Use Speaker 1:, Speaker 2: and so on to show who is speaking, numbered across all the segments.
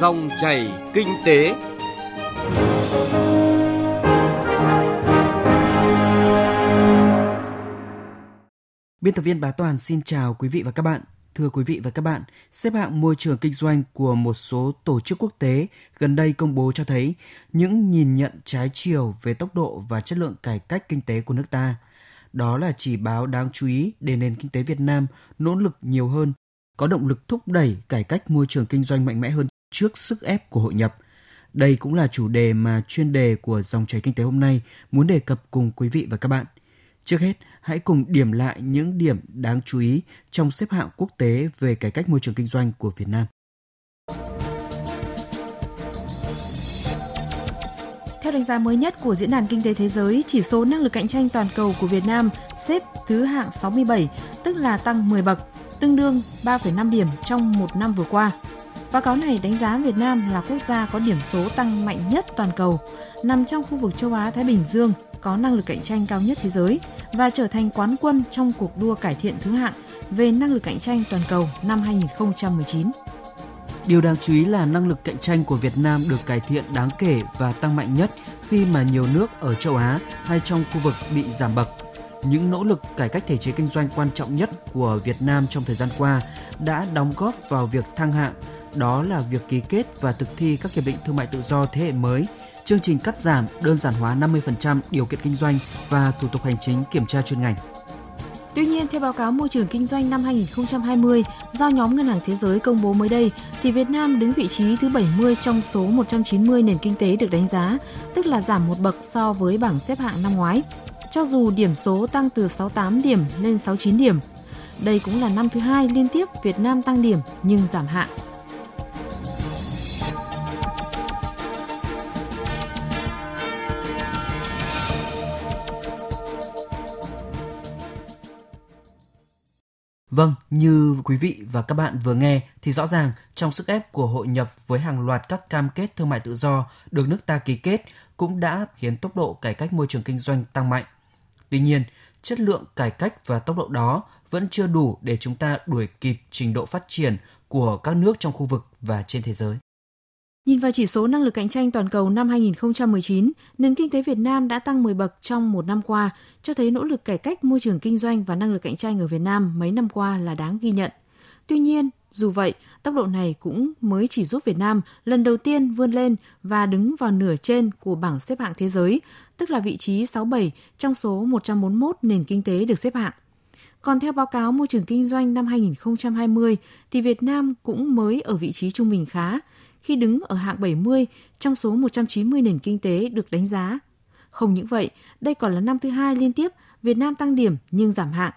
Speaker 1: Dòng chảy kinh tế.
Speaker 2: Biên tập viên Bá Toàn xin chào quý vị và các bạn. Thưa quý vị và các bạn, xếp hạng môi trường kinh doanh của một số tổ chức quốc tế gần đây công bố cho thấy những nhìn nhận trái chiều về tốc độ và chất lượng cải cách kinh tế của nước ta. Đó là chỉ báo đáng chú ý để nền kinh tế Việt Nam nỗ lực nhiều hơn, có động lực thúc đẩy cải cách môi trường kinh doanh mạnh mẽ hơn trước sức ép của hội nhập. Đây cũng là chủ đề mà chuyên đề của dòng chảy kinh tế hôm nay muốn đề cập cùng quý vị và các bạn. Trước hết, hãy cùng điểm lại những điểm đáng chú ý trong xếp hạng quốc tế về cải cách môi trường kinh doanh của Việt Nam.
Speaker 3: Theo đánh giá mới nhất của Diễn đàn Kinh tế Thế giới, chỉ số năng lực cạnh tranh toàn cầu của Việt Nam xếp thứ hạng 67, tức là tăng 10 bậc, tương đương 3,5 điểm trong một năm vừa qua. Báo cáo này đánh giá Việt Nam là quốc gia có điểm số tăng mạnh nhất toàn cầu, nằm trong khu vực châu Á-Thái Bình Dương, có năng lực cạnh tranh cao nhất thế giới và trở thành quán quân trong cuộc đua cải thiện thứ hạng về năng lực cạnh tranh toàn cầu năm 2019.
Speaker 2: Điều đáng chú ý là năng lực cạnh tranh của Việt Nam được cải thiện đáng kể và tăng mạnh nhất khi mà nhiều nước ở châu Á hay trong khu vực bị giảm bậc. Những nỗ lực cải cách thể chế kinh doanh quan trọng nhất của Việt Nam trong thời gian qua đã đóng góp vào việc thăng hạng, đó là việc ký kết và thực thi các hiệp định thương mại tự do thế hệ mới, chương trình cắt giảm, đơn giản hóa 50% điều kiện kinh doanh và thủ tục hành chính kiểm tra chuyên ngành.
Speaker 3: Tuy nhiên, theo báo cáo môi trường kinh doanh năm 2020 do nhóm Ngân hàng Thế giới công bố mới đây, thì Việt Nam đứng vị trí thứ 70 trong số 190 nền kinh tế được đánh giá, tức là giảm một bậc so với bảng xếp hạng năm ngoái. Cho dù điểm số tăng từ 68 điểm lên 69 điểm, đây cũng là năm thứ hai liên tiếp Việt Nam tăng điểm nhưng giảm hạng.
Speaker 2: Vâng, như quý vị và các bạn vừa nghe thì rõ ràng trong sức ép của hội nhập với hàng loạt các cam kết thương mại tự do được nước ta ký kết cũng đã khiến tốc độ cải cách môi trường kinh doanh tăng mạnh. Tuy nhiên, chất lượng cải cách và tốc độ đó vẫn chưa đủ để chúng ta đuổi kịp trình độ phát triển của các nước trong khu vực và trên thế giới.
Speaker 3: Nhìn vào chỉ số năng lực cạnh tranh toàn cầu năm 2019, nền kinh tế Việt Nam đã tăng 10 bậc trong một năm qua, cho thấy nỗ lực cải cách môi trường kinh doanh và năng lực cạnh tranh ở Việt Nam mấy năm qua là đáng ghi nhận. Tuy nhiên, dù vậy, tốc độ này cũng mới chỉ giúp Việt Nam lần đầu tiên vươn lên và đứng vào nửa trên của bảng xếp hạng thế giới, tức là vị trí 67 trong số 141 nền kinh tế được xếp hạng. Còn theo báo cáo môi trường kinh doanh năm 2020 thì Việt Nam cũng mới ở vị trí trung bình khá, khi đứng ở hạng 70 trong số 190 nền kinh tế được đánh giá. Không những vậy, đây còn là năm thứ hai liên tiếp Việt Nam tăng điểm nhưng giảm hạng.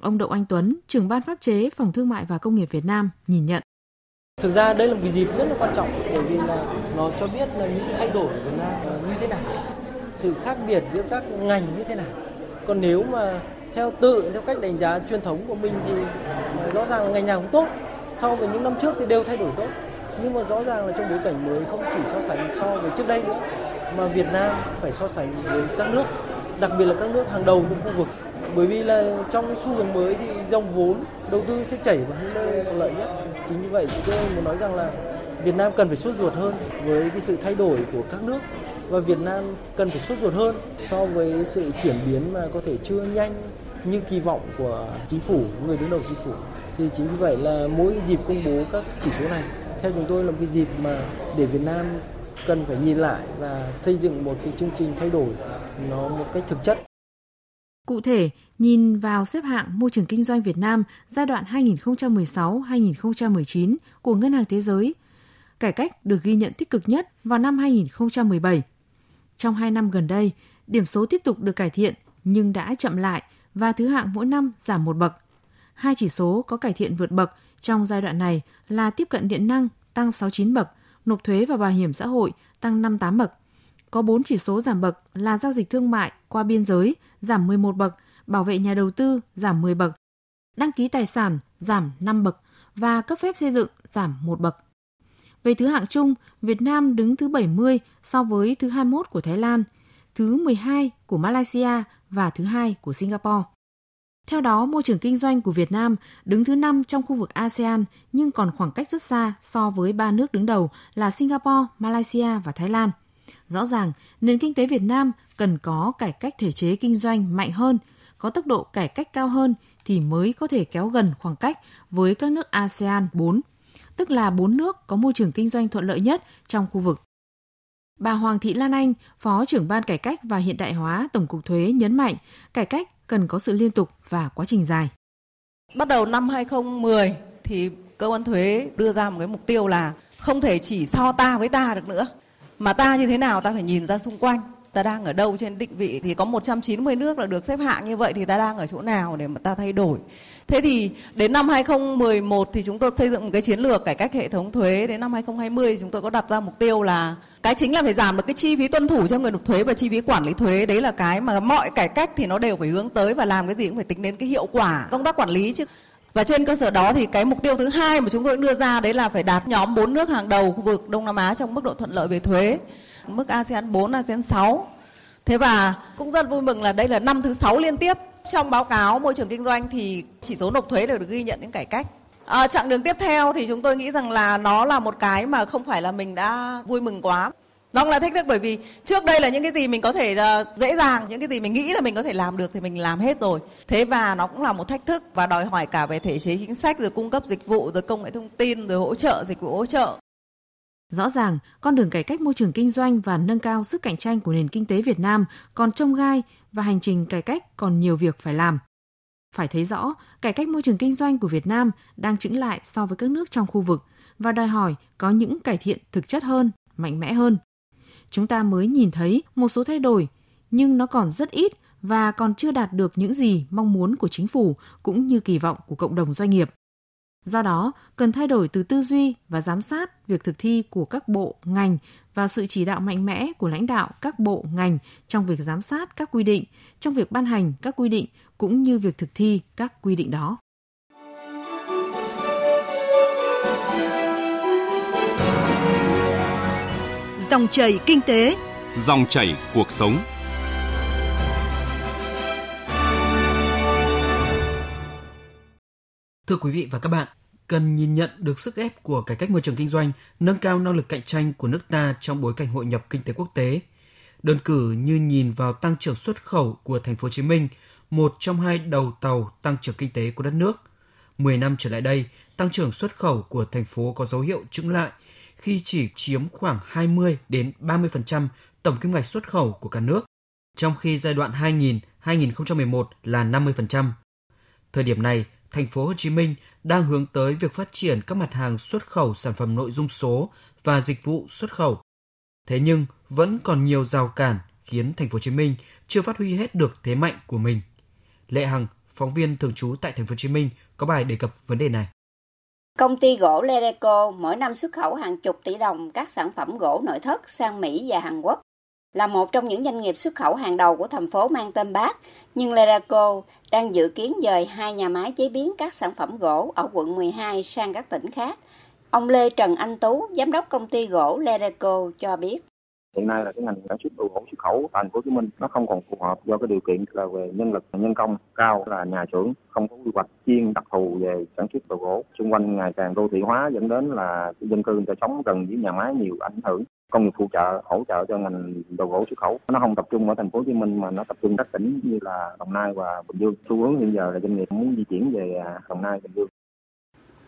Speaker 3: Ông Đậu Anh Tuấn, trưởng ban pháp chế Phòng Thương mại và Công nghiệp Việt Nam nhìn nhận.
Speaker 4: Thực ra đây là một cái dịp rất là quan trọng bởi vì là nó cho biết là những thay đổi của Việt Nam như thế nào, sự khác biệt giữa các ngành như thế nào. Còn nếu mà theo tự theo cách đánh giá truyền thống của mình thì rõ ràng là ngành nào cũng tốt so với những năm trước thì đều thay đổi tốt nhưng mà rõ ràng là trong bối cảnh mới không chỉ so sánh so với trước đây nữa, mà Việt Nam phải so sánh với các nước, đặc biệt là các nước hàng đầu trong khu vực. Bởi vì là trong xu hướng mới thì dòng vốn, đầu tư sẽ chảy vào những nơi có lợi nhất. Chính vì vậy chúng tôi muốn nói rằng là Việt Nam cần phải sốt ruột hơn với cái sự thay đổi của các nước. Và Việt Nam cần phải sốt ruột hơn so với sự chuyển biến mà có thể chưa nhanh như kỳ vọng của chính phủ, người đứng đầu chính phủ. Thì chính vì vậy là mỗi dịp công bố các chỉ số này theo chúng tôi là một cái dịp mà để Việt Nam cần phải nhìn lại và xây dựng một cái chương trình thay đổi nó một cách thực chất.
Speaker 3: Cụ thể, nhìn vào xếp hạng môi trường kinh doanh Việt Nam giai đoạn 2016-2019 của Ngân hàng Thế giới, cải cách được ghi nhận tích cực nhất vào năm 2017. Trong hai năm gần đây, điểm số tiếp tục được cải thiện nhưng đã chậm lại và thứ hạng mỗi năm giảm một bậc. Hai chỉ số có cải thiện vượt bậc trong giai đoạn này là tiếp cận điện năng tăng 69 bậc, nộp thuế và bảo hiểm xã hội tăng 58 bậc. Có 4 chỉ số giảm bậc là giao dịch thương mại qua biên giới giảm 11 bậc, bảo vệ nhà đầu tư giảm 10 bậc, đăng ký tài sản giảm 5 bậc và cấp phép xây dựng giảm 1 bậc. Về thứ hạng chung, Việt Nam đứng thứ 70 so với thứ 21 của Thái Lan, thứ 12 của Malaysia và thứ 2 của Singapore. Theo đó, môi trường kinh doanh của Việt Nam đứng thứ 5 trong khu vực ASEAN nhưng còn khoảng cách rất xa so với ba nước đứng đầu là Singapore, Malaysia và Thái Lan. Rõ ràng, nền kinh tế Việt Nam cần có cải cách thể chế kinh doanh mạnh hơn, có tốc độ cải cách cao hơn thì mới có thể kéo gần khoảng cách với các nước ASEAN 4, tức là 4 nước có môi trường kinh doanh thuận lợi nhất trong khu vực. Bà Hoàng Thị Lan Anh, Phó trưởng ban cải cách và hiện đại hóa Tổng cục Thuế nhấn mạnh, cải cách cần có sự liên tục và quá trình dài.
Speaker 5: Bắt đầu năm 2010 thì cơ quan thuế đưa ra một cái mục tiêu là không thể chỉ so ta với ta được nữa mà ta như thế nào ta phải nhìn ra xung quanh ta đang ở đâu trên định vị thì có 190 nước là được xếp hạng như vậy thì ta đang ở chỗ nào để mà ta thay đổi. Thế thì đến năm 2011 thì chúng tôi xây dựng một cái chiến lược cải cách hệ thống thuế. Đến năm 2020 chúng tôi có đặt ra mục tiêu là cái chính là phải giảm được cái chi phí tuân thủ cho người nộp thuế và chi phí quản lý thuế. Đấy là cái mà mọi cải cách thì nó đều phải hướng tới và làm cái gì cũng phải tính đến cái hiệu quả công tác quản lý chứ. Và trên cơ sở đó thì cái mục tiêu thứ hai mà chúng tôi đưa ra đấy là phải đạt nhóm bốn nước hàng đầu khu vực Đông Nam Á trong mức độ thuận lợi về thuế mức ASEAN 4, ASEAN 6. Thế và cũng rất vui mừng là đây là năm thứ 6 liên tiếp trong báo cáo môi trường kinh doanh thì chỉ số nộp thuế đều được ghi nhận những cải cách. À, chặng đường tiếp theo thì chúng tôi nghĩ rằng là nó là một cái mà không phải là mình đã vui mừng quá. Nó là thách thức bởi vì trước đây là những cái gì mình có thể ờ, dễ dàng, những cái gì mình nghĩ là mình có thể làm được thì mình làm hết rồi. Thế và nó cũng là một thách thức và đòi hỏi cả về thể chế chính sách rồi cung cấp dịch vụ rồi công nghệ thông tin rồi hỗ trợ dịch vụ hỗ trợ
Speaker 3: Rõ ràng, con đường cải cách môi trường kinh doanh và nâng cao sức cạnh tranh của nền kinh tế Việt Nam còn trông gai và hành trình cải cách còn nhiều việc phải làm. Phải thấy rõ, cải cách môi trường kinh doanh của Việt Nam đang chững lại so với các nước trong khu vực và đòi hỏi có những cải thiện thực chất hơn, mạnh mẽ hơn. Chúng ta mới nhìn thấy một số thay đổi, nhưng nó còn rất ít và còn chưa đạt được những gì mong muốn của chính phủ cũng như kỳ vọng của cộng đồng doanh nghiệp. Do đó, cần thay đổi từ tư duy và giám sát việc thực thi của các bộ, ngành và sự chỉ đạo mạnh mẽ của lãnh đạo các bộ, ngành trong việc giám sát các quy định, trong việc ban hành các quy định cũng như việc thực thi các quy định đó.
Speaker 6: Dòng chảy kinh tế,
Speaker 1: dòng chảy cuộc sống.
Speaker 2: Thưa quý vị và các bạn, cần nhìn nhận được sức ép của cải cách môi trường kinh doanh, nâng cao năng lực cạnh tranh của nước ta trong bối cảnh hội nhập kinh tế quốc tế. Đơn cử như nhìn vào tăng trưởng xuất khẩu của thành phố Hồ Chí Minh, một trong hai đầu tàu tăng trưởng kinh tế của đất nước. 10 năm trở lại đây, tăng trưởng xuất khẩu của thành phố có dấu hiệu chững lại khi chỉ chiếm khoảng 20 đến 30% tổng kim ngạch xuất khẩu của cả nước, trong khi giai đoạn 2000-2011 là 50%. Thời điểm này, thành phố Hồ Chí Minh đang hướng tới việc phát triển các mặt hàng xuất khẩu sản phẩm nội dung số và dịch vụ xuất khẩu. Thế nhưng vẫn còn nhiều rào cản khiến thành phố Hồ Chí Minh chưa phát huy hết được thế mạnh của mình. Lệ Hằng, phóng viên thường trú tại thành phố Hồ Chí Minh có bài đề cập vấn đề này.
Speaker 7: Công ty gỗ Ledeco mỗi năm xuất khẩu hàng chục tỷ đồng các sản phẩm gỗ nội thất sang Mỹ và Hàn Quốc là một trong những doanh nghiệp xuất khẩu hàng đầu của thành phố mang tên Bác, nhưng Leraco đang dự kiến dời hai nhà máy chế biến các sản phẩm gỗ ở quận 12 sang các tỉnh khác. Ông Lê Trần Anh Tú, giám đốc công ty gỗ Leraco cho biết.
Speaker 8: Hiện nay là cái ngành sản xuất đồ gỗ xuất khẩu tại thành phố Hồ Chí Minh nó không còn phù hợp do cái điều kiện là về nhân lực nhân công cao là nhà xưởng không có quy hoạch chuyên đặc thù về sản xuất đồ gỗ. Xung quanh ngày càng đô thị hóa dẫn đến là dân cư người ta sống gần với nhà máy nhiều ảnh hưởng công nghiệp phụ trợ hỗ trợ cho ngành đồ gỗ xuất khẩu. Nó không tập trung ở thành phố Hồ Chí Minh mà nó tập trung các tỉnh như là Đồng Nai và Bình Dương. Xu hướng hiện giờ là doanh nghiệp muốn di chuyển về à, Đồng Nai Bình Dương.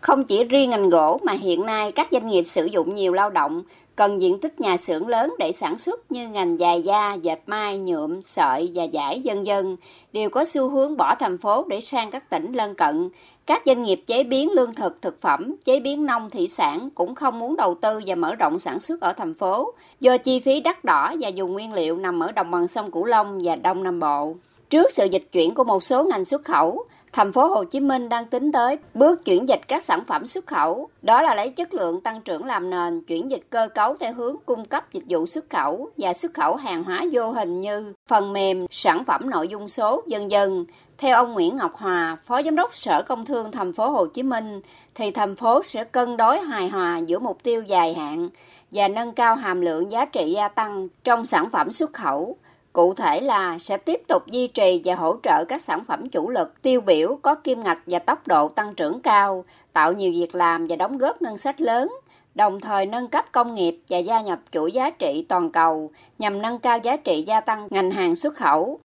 Speaker 7: Không chỉ riêng ngành gỗ mà hiện nay các doanh nghiệp sử dụng nhiều lao động, cần diện tích nhà xưởng lớn để sản xuất như ngành dài da, dệt may, nhuộm, sợi và giải dân dân đều có xu hướng bỏ thành phố để sang các tỉnh lân cận. Các doanh nghiệp chế biến lương thực, thực phẩm, chế biến nông thủy sản cũng không muốn đầu tư và mở rộng sản xuất ở thành phố do chi phí đắt đỏ và dùng nguyên liệu nằm ở đồng bằng sông Cửu Long và Đông Nam Bộ. Trước sự dịch chuyển của một số ngành xuất khẩu, thành phố Hồ Chí Minh đang tính tới bước chuyển dịch các sản phẩm xuất khẩu, đó là lấy chất lượng tăng trưởng làm nền, chuyển dịch cơ cấu theo hướng cung cấp dịch vụ xuất khẩu và xuất khẩu hàng hóa vô hình như phần mềm, sản phẩm nội dung số, dân dân, theo ông Nguyễn Ngọc Hòa, Phó Giám đốc Sở Công Thương thành phố Hồ Chí Minh, thì thành phố sẽ cân đối hài hòa giữa mục tiêu dài hạn và nâng cao hàm lượng giá trị gia tăng trong sản phẩm xuất khẩu Cụ thể là sẽ tiếp tục duy trì và hỗ trợ các sản phẩm chủ lực tiêu biểu có kim ngạch và tốc độ tăng trưởng cao, tạo nhiều việc làm và đóng góp ngân sách lớn, đồng thời nâng cấp công nghiệp và gia nhập chuỗi giá trị toàn cầu nhằm nâng cao giá trị gia tăng ngành hàng xuất khẩu.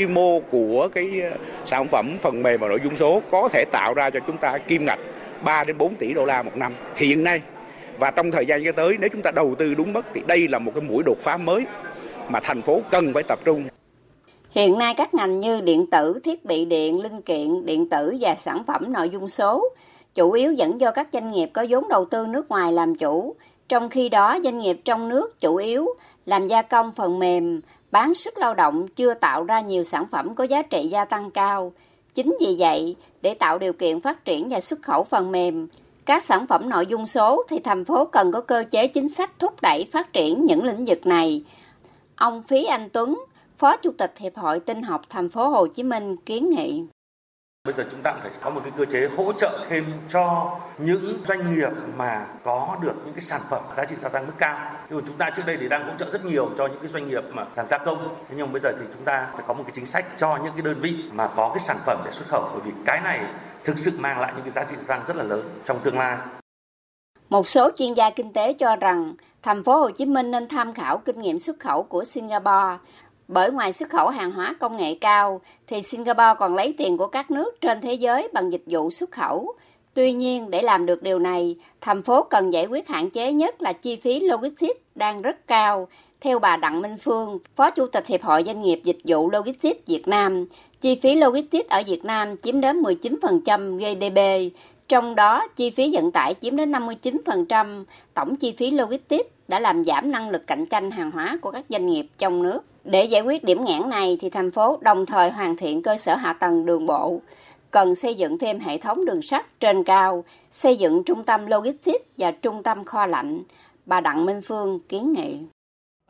Speaker 9: Quy mô của cái ờ, sản phẩm phần mềm và nội dung số có thể tạo ra cho chúng ta kim ngạch 3 đến 4 tỷ đô la một năm. Hiện nay và trong thời gian tới nếu chúng ta đầu tư đúng mức thì đây là một cái mũi đột phá mới mà thành phố cần phải tập trung.
Speaker 7: Hiện nay các ngành như điện tử, thiết bị điện, linh kiện, điện tử và sản phẩm nội dung số chủ yếu dẫn do các doanh nghiệp có vốn đầu tư nước ngoài làm chủ. Trong khi đó, doanh nghiệp trong nước chủ yếu làm gia công phần mềm, bán sức lao động chưa tạo ra nhiều sản phẩm có giá trị gia tăng cao. Chính vì vậy, để tạo điều kiện phát triển và xuất khẩu phần mềm, các sản phẩm nội dung số thì thành phố cần có cơ chế chính sách thúc đẩy phát triển những lĩnh vực này. Ông Phí Anh Tuấn, Phó Chủ tịch Hiệp hội Tinh học thành phố Hồ Chí Minh kiến nghị.
Speaker 10: Bây giờ chúng ta phải có một cái cơ chế hỗ trợ thêm cho những doanh nghiệp mà có được những cái sản phẩm giá trị gia tăng mức cao. Nhưng mà chúng ta trước đây thì đang hỗ trợ rất nhiều cho những cái doanh nghiệp mà làm gia công. Nhưng mà bây giờ thì chúng ta phải có một cái chính sách cho những cái đơn vị mà có cái sản phẩm để xuất khẩu bởi vì cái này thực sự mang lại những cái giá trị gia tăng rất là lớn trong tương lai.
Speaker 7: Một số chuyên gia kinh tế cho rằng thành phố Hồ Chí Minh nên tham khảo kinh nghiệm xuất khẩu của Singapore bởi ngoài xuất khẩu hàng hóa công nghệ cao, thì Singapore còn lấy tiền của các nước trên thế giới bằng dịch vụ xuất khẩu. Tuy nhiên, để làm được điều này, thành phố cần giải quyết hạn chế nhất là chi phí logistics đang rất cao. Theo bà Đặng Minh Phương, Phó Chủ tịch Hiệp hội Doanh nghiệp Dịch vụ Logistics Việt Nam, chi phí logistics ở Việt Nam chiếm đến 19% GDP, trong đó chi phí vận tải chiếm đến 59%, tổng chi phí logistics đã làm giảm năng lực cạnh tranh hàng hóa của các doanh nghiệp trong nước. Để giải quyết điểm nghẽn này thì thành phố đồng thời hoàn thiện cơ sở hạ tầng đường bộ, cần xây dựng thêm hệ thống đường sắt trên cao, xây dựng trung tâm logistics và trung tâm kho lạnh. Bà Đặng Minh Phương kiến nghị.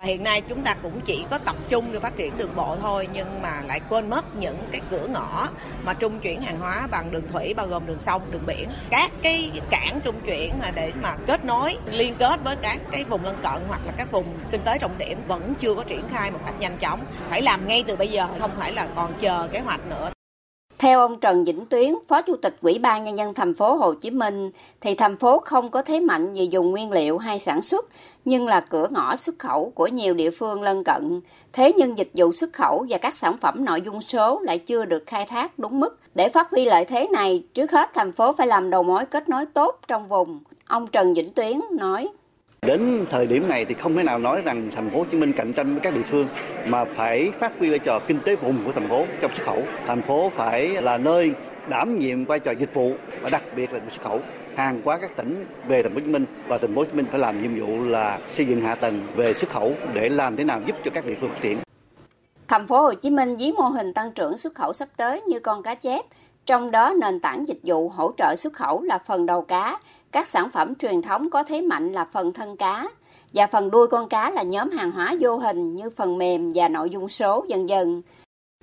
Speaker 11: Và hiện nay chúng ta cũng chỉ có tập trung để phát triển đường bộ thôi nhưng mà lại quên mất những cái cửa ngõ mà trung chuyển hàng hóa bằng đường thủy bao gồm đường sông, đường biển. Các cái cảng trung chuyển để mà kết nối, liên kết với các cái vùng lân cận hoặc là các vùng kinh tế trọng điểm vẫn chưa có triển khai một cách nhanh chóng. Phải làm ngay từ bây giờ, không phải là còn chờ kế hoạch nữa.
Speaker 7: Theo ông Trần Vĩnh Tuyến, Phó Chủ tịch Ủy ban nhân dân thành phố Hồ Chí Minh, thì thành phố không có thế mạnh về dùng nguyên liệu hay sản xuất, nhưng là cửa ngõ xuất khẩu của nhiều địa phương lân cận. Thế nhưng dịch vụ xuất khẩu và các sản phẩm nội dung số lại chưa được khai thác đúng mức. Để phát huy lợi thế này, trước hết thành phố phải làm đầu mối kết nối tốt trong vùng. Ông Trần Vĩnh Tuyến nói.
Speaker 12: Đến thời điểm này thì không thể nào nói rằng thành phố Hồ Chí Minh cạnh tranh với các địa phương mà phải phát huy vai trò kinh tế vùng của thành phố trong xuất khẩu. Thành phố phải là nơi đảm nhiệm vai trò dịch vụ và đặc biệt là xuất khẩu hàng qua các tỉnh về thành phố Hồ Chí Minh và thành phố Hồ Chí Minh phải làm nhiệm vụ là xây dựng hạ tầng về xuất khẩu để làm thế nào giúp cho các địa phương phát triển.
Speaker 7: Thành phố Hồ Chí Minh với mô hình tăng trưởng xuất khẩu sắp tới như con cá chép, trong đó nền tảng dịch vụ hỗ trợ xuất khẩu là phần đầu cá, các sản phẩm truyền thống có thế mạnh là phần thân cá và phần đuôi con cá là nhóm hàng hóa vô hình như phần mềm và nội dung số dần dần.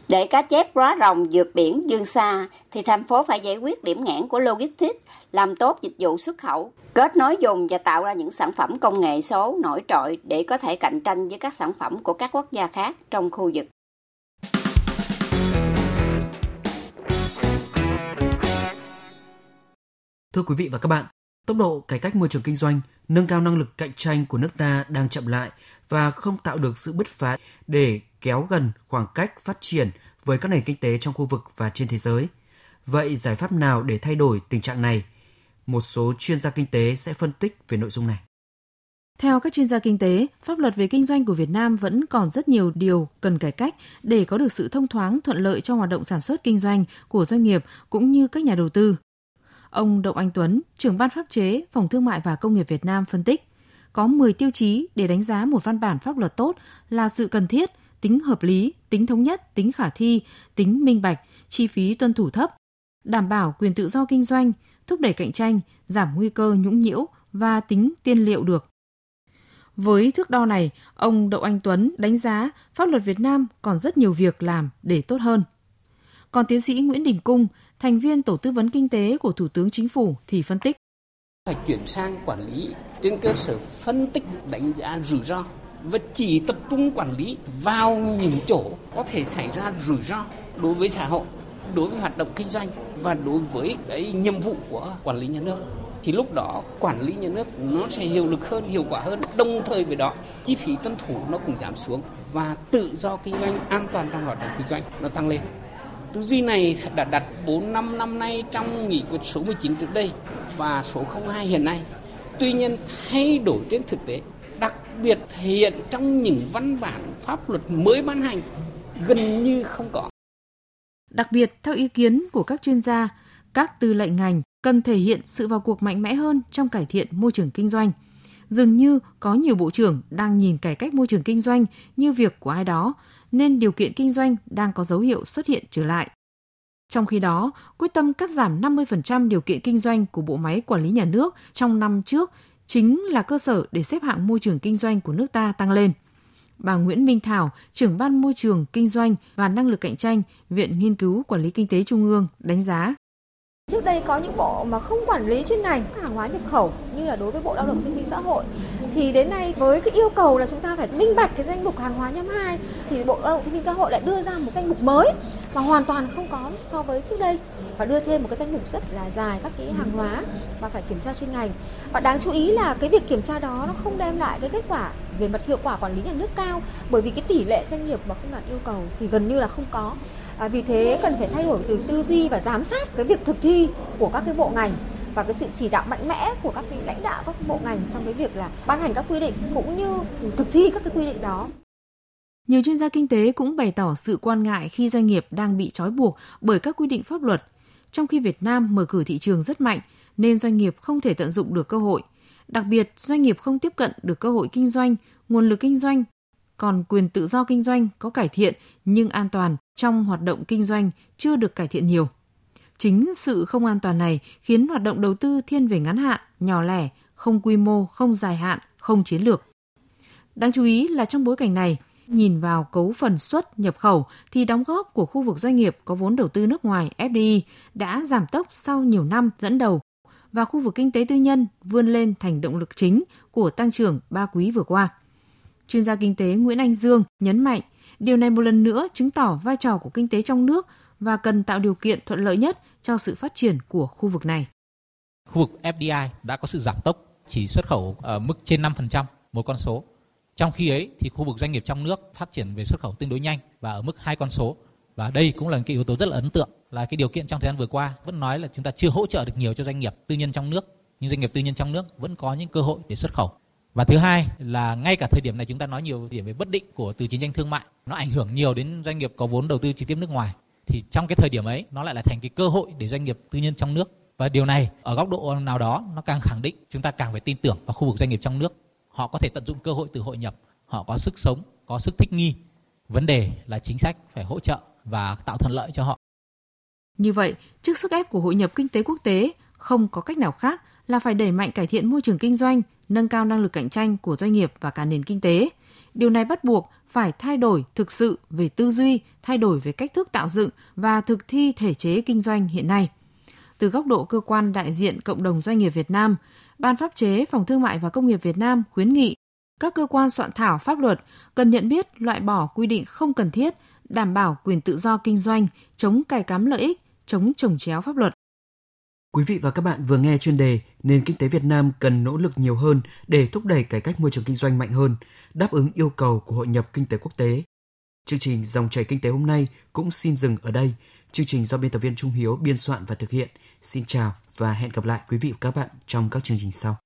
Speaker 7: Để cá chép róa rồng vượt biển dương xa thì thành phố phải giải quyết điểm nghẽn của logistics, làm tốt dịch vụ xuất khẩu, kết nối dùng và tạo ra những sản phẩm công nghệ số nổi trội để có thể cạnh tranh với các sản phẩm của các quốc gia khác trong khu vực.
Speaker 2: Thưa quý vị và các bạn, Tốc độ cải cách môi trường kinh doanh, nâng cao năng lực cạnh tranh của nước ta đang chậm lại và không tạo được sự bứt phá để kéo gần khoảng cách phát triển với các nền kinh tế trong khu vực và trên thế giới. Vậy giải pháp nào để thay đổi tình trạng này? Một số chuyên gia kinh tế sẽ phân tích về nội dung này.
Speaker 3: Theo các chuyên gia kinh tế, pháp luật về kinh doanh của Việt Nam vẫn còn rất nhiều điều cần cải cách để có được sự thông thoáng thuận lợi cho hoạt động sản xuất kinh doanh của doanh nghiệp cũng như các nhà đầu tư. Ông Đậu Anh Tuấn, trưởng ban pháp chế, Phòng Thương mại và Công nghiệp Việt Nam phân tích, có 10 tiêu chí để đánh giá một văn bản pháp luật tốt là sự cần thiết, tính hợp lý, tính thống nhất, tính khả thi, tính minh bạch, chi phí tuân thủ thấp, đảm bảo quyền tự do kinh doanh, thúc đẩy cạnh tranh, giảm nguy cơ nhũng nhiễu và tính tiên liệu được. Với thước đo này, ông Đậu Anh Tuấn đánh giá pháp luật Việt Nam còn rất nhiều việc làm để tốt hơn. Còn tiến sĩ Nguyễn Đình Cung, thành viên Tổ tư vấn Kinh tế của Thủ tướng Chính phủ thì phân tích.
Speaker 13: Phải chuyển sang quản lý trên cơ sở phân tích đánh giá rủi ro và chỉ tập trung quản lý vào những chỗ có thể xảy ra rủi ro đối với xã hội, đối với hoạt động kinh doanh và đối với cái nhiệm vụ của quản lý nhà nước thì lúc đó quản lý nhà nước nó sẽ hiệu lực hơn, hiệu quả hơn. Đồng thời với đó, chi phí tuân thủ nó cũng giảm xuống và tự do kinh doanh an toàn trong hoạt động kinh doanh nó tăng lên. Tư duy này đã đặt 4 năm năm nay trong nghị quyết số 19 trước đây và số 02 hiện nay. Tuy nhiên thay đổi trên thực tế, đặc biệt thể hiện trong những văn bản pháp luật mới ban hành gần như không có.
Speaker 3: Đặc biệt, theo ý kiến của các chuyên gia, các tư lệnh ngành cần thể hiện sự vào cuộc mạnh mẽ hơn trong cải thiện môi trường kinh doanh. Dường như có nhiều bộ trưởng đang nhìn cải cách môi trường kinh doanh như việc của ai đó, nên điều kiện kinh doanh đang có dấu hiệu xuất hiện trở lại. Trong khi đó, quyết tâm cắt giảm 50% điều kiện kinh doanh của bộ máy quản lý nhà nước trong năm trước chính là cơ sở để xếp hạng môi trường kinh doanh của nước ta tăng lên. Bà Nguyễn Minh Thảo, trưởng ban môi trường kinh doanh và năng lực cạnh tranh, Viện Nghiên cứu Quản lý Kinh tế Trung ương đánh giá
Speaker 14: Trước đây có những bộ mà không quản lý chuyên ngành, hàng hóa nhập khẩu, như là đối với Bộ Lao động Thương binh Xã hội, thì đến nay với cái yêu cầu là chúng ta phải minh bạch cái danh mục hàng hóa nhóm 2 thì Bộ Lao động Thương binh Xã hội lại đưa ra một danh mục mới mà hoàn toàn không có so với trước đây, và đưa thêm một cái danh mục rất là dài các cái hàng hóa và phải kiểm tra chuyên ngành. Và đáng chú ý là cái việc kiểm tra đó nó không đem lại cái kết quả về mặt hiệu quả quản lý nhà nước cao, bởi vì cái tỷ lệ doanh nghiệp mà không đạt yêu cầu thì gần như là không có. À, vì thế cần phải thay đổi từ tư duy và giám sát cái việc thực thi của các cái bộ ngành và cái sự chỉ đạo mạnh mẽ của các cái lãnh đạo các bộ ngành trong cái việc là ban hành các quy định cũng như thực thi các cái quy định đó.
Speaker 3: Nhiều chuyên gia kinh tế cũng bày tỏ sự quan ngại khi doanh nghiệp đang bị trói buộc bởi các quy định pháp luật, trong khi Việt Nam mở cửa thị trường rất mạnh nên doanh nghiệp không thể tận dụng được cơ hội. Đặc biệt, doanh nghiệp không tiếp cận được cơ hội kinh doanh, nguồn lực kinh doanh còn quyền tự do kinh doanh có cải thiện nhưng an toàn trong hoạt động kinh doanh chưa được cải thiện nhiều. Chính sự không an toàn này khiến hoạt động đầu tư thiên về ngắn hạn, nhỏ lẻ, không quy mô, không dài hạn, không chiến lược. Đáng chú ý là trong bối cảnh này, nhìn vào cấu phần xuất nhập khẩu thì đóng góp của khu vực doanh nghiệp có vốn đầu tư nước ngoài FDI đã giảm tốc sau nhiều năm dẫn đầu và khu vực kinh tế tư nhân vươn lên thành động lực chính của tăng trưởng ba quý vừa qua. Chuyên gia kinh tế Nguyễn Anh Dương nhấn mạnh, điều này một lần nữa chứng tỏ vai trò của kinh tế trong nước và cần tạo điều kiện thuận lợi nhất cho sự phát triển của khu vực này.
Speaker 15: Khu vực FDI đã có sự giảm tốc, chỉ xuất khẩu ở mức trên 5% một con số. Trong khi ấy thì khu vực doanh nghiệp trong nước phát triển về xuất khẩu tương đối nhanh và ở mức hai con số. Và đây cũng là cái yếu tố rất là ấn tượng là cái điều kiện trong thời gian vừa qua vẫn nói là chúng ta chưa hỗ trợ được nhiều cho doanh nghiệp tư nhân trong nước nhưng doanh nghiệp tư nhân trong nước vẫn có những cơ hội để xuất khẩu và thứ hai là ngay cả thời điểm này chúng ta nói nhiều điểm về bất định của từ chiến tranh thương mại, nó ảnh hưởng nhiều đến doanh nghiệp có vốn đầu tư trực tiếp nước ngoài. Thì trong cái thời điểm ấy, nó lại là thành cái cơ hội để doanh nghiệp tư nhân trong nước. Và điều này ở góc độ nào đó nó càng khẳng định chúng ta càng phải tin tưởng vào khu vực doanh nghiệp trong nước. Họ có thể tận dụng cơ hội từ hội nhập, họ có sức sống, có sức thích nghi. Vấn đề là chính sách phải hỗ trợ và tạo thuận lợi cho họ.
Speaker 3: Như vậy, trước sức ép của hội nhập kinh tế quốc tế, không có cách nào khác là phải đẩy mạnh cải thiện môi trường kinh doanh nâng cao năng lực cạnh tranh của doanh nghiệp và cả nền kinh tế. Điều này bắt buộc phải thay đổi thực sự về tư duy, thay đổi về cách thức tạo dựng và thực thi thể chế kinh doanh hiện nay. Từ góc độ cơ quan đại diện cộng đồng doanh nghiệp Việt Nam, Ban pháp chế Phòng Thương mại và Công nghiệp Việt Nam khuyến nghị các cơ quan soạn thảo pháp luật cần nhận biết loại bỏ quy định không cần thiết, đảm bảo quyền tự do kinh doanh, chống cài cắm lợi ích, chống trồng chéo pháp luật.
Speaker 2: Quý vị và các bạn vừa nghe chuyên đề Nền kinh tế Việt Nam cần nỗ lực nhiều hơn để thúc đẩy cải cách môi trường kinh doanh mạnh hơn, đáp ứng yêu cầu của hội nhập kinh tế quốc tế. Chương trình Dòng chảy kinh tế hôm nay cũng xin dừng ở đây. Chương trình do biên tập viên Trung Hiếu biên soạn và thực hiện. Xin chào và hẹn gặp lại quý vị và các bạn trong các chương trình sau.